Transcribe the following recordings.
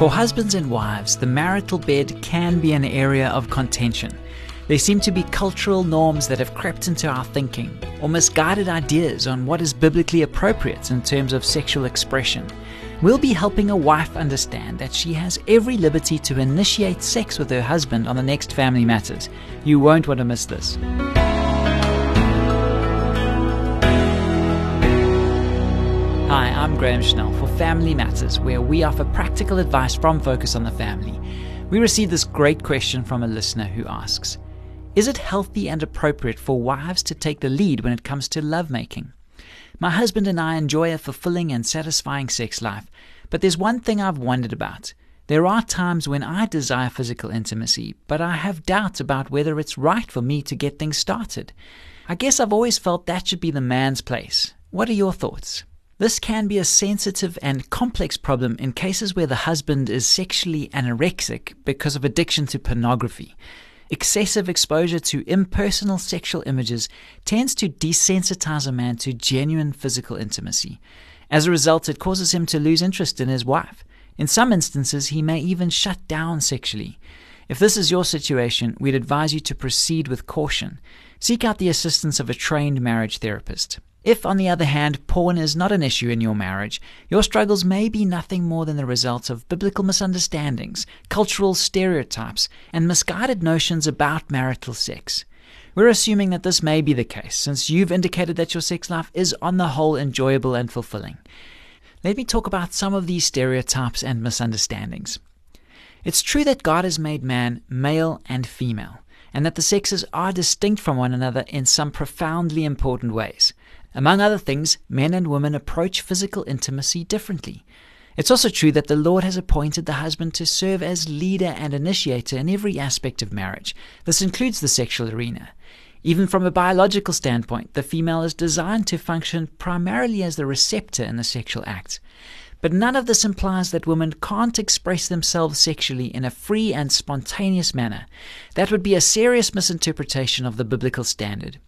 For husbands and wives, the marital bed can be an area of contention. There seem to be cultural norms that have crept into our thinking, or misguided ideas on what is biblically appropriate in terms of sexual expression. We'll be helping a wife understand that she has every liberty to initiate sex with her husband on the next Family Matters. You won't want to miss this. I'm Graham Schnell for Family Matters, where we offer practical advice from Focus on the Family. We received this great question from a listener who asks Is it healthy and appropriate for wives to take the lead when it comes to lovemaking? My husband and I enjoy a fulfilling and satisfying sex life, but there's one thing I've wondered about. There are times when I desire physical intimacy, but I have doubts about whether it's right for me to get things started. I guess I've always felt that should be the man's place. What are your thoughts? This can be a sensitive and complex problem in cases where the husband is sexually anorexic because of addiction to pornography. Excessive exposure to impersonal sexual images tends to desensitize a man to genuine physical intimacy. As a result, it causes him to lose interest in his wife. In some instances, he may even shut down sexually. If this is your situation, we'd advise you to proceed with caution. Seek out the assistance of a trained marriage therapist. If, on the other hand, porn is not an issue in your marriage, your struggles may be nothing more than the result of biblical misunderstandings, cultural stereotypes, and misguided notions about marital sex. We're assuming that this may be the case, since you've indicated that your sex life is on the whole enjoyable and fulfilling. Let me talk about some of these stereotypes and misunderstandings. It's true that God has made man male and female, and that the sexes are distinct from one another in some profoundly important ways. Among other things, men and women approach physical intimacy differently. It's also true that the Lord has appointed the husband to serve as leader and initiator in every aspect of marriage. This includes the sexual arena. Even from a biological standpoint, the female is designed to function primarily as the receptor in the sexual act. But none of this implies that women can't express themselves sexually in a free and spontaneous manner. That would be a serious misinterpretation of the biblical standard.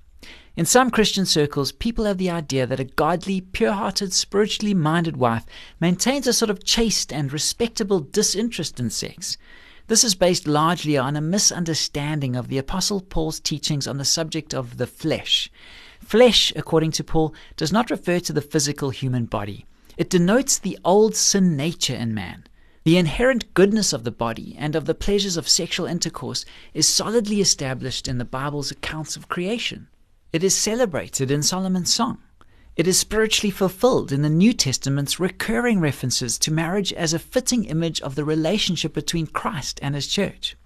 In some Christian circles, people have the idea that a godly, pure hearted, spiritually minded wife maintains a sort of chaste and respectable disinterest in sex. This is based largely on a misunderstanding of the Apostle Paul's teachings on the subject of the flesh. Flesh, according to Paul, does not refer to the physical human body, it denotes the old sin nature in man. The inherent goodness of the body and of the pleasures of sexual intercourse is solidly established in the Bible's accounts of creation. It is celebrated in Solomon's song. It is spiritually fulfilled in the New Testament's recurring references to marriage as a fitting image of the relationship between Christ and his church.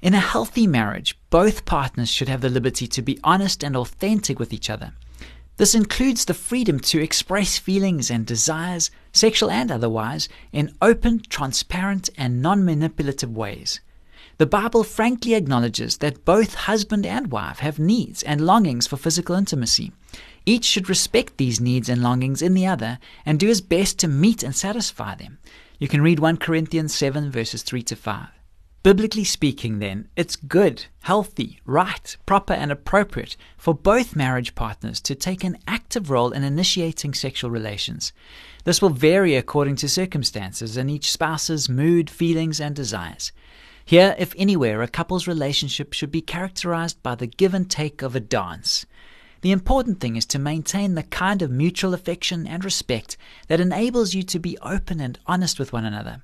In a healthy marriage, both partners should have the liberty to be honest and authentic with each other. This includes the freedom to express feelings and desires, sexual and otherwise, in open, transparent, and non manipulative ways. The Bible frankly acknowledges that both husband and wife have needs and longings for physical intimacy. Each should respect these needs and longings in the other and do his best to meet and satisfy them. You can read 1 Corinthians 7, verses 3 to 5. Biblically speaking, then, it's good, healthy, right, proper, and appropriate for both marriage partners to take an active role in initiating sexual relations. This will vary according to circumstances and each spouse's mood, feelings, and desires. Here, if anywhere, a couple's relationship should be characterized by the give and take of a dance. The important thing is to maintain the kind of mutual affection and respect that enables you to be open and honest with one another.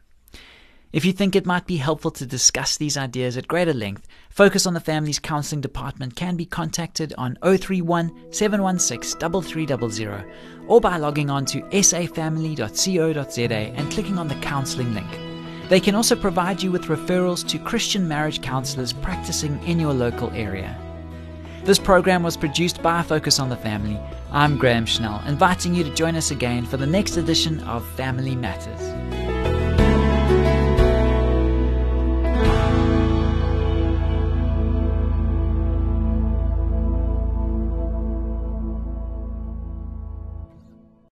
If you think it might be helpful to discuss these ideas at greater length, Focus on the Family's Counseling Department can be contacted on 031 716 3300 or by logging on to safamily.co.za and clicking on the counseling link. They can also provide you with referrals to Christian marriage counselors practicing in your local area. This program was produced by Focus on the Family. I'm Graham Schnell, inviting you to join us again for the next edition of Family Matters.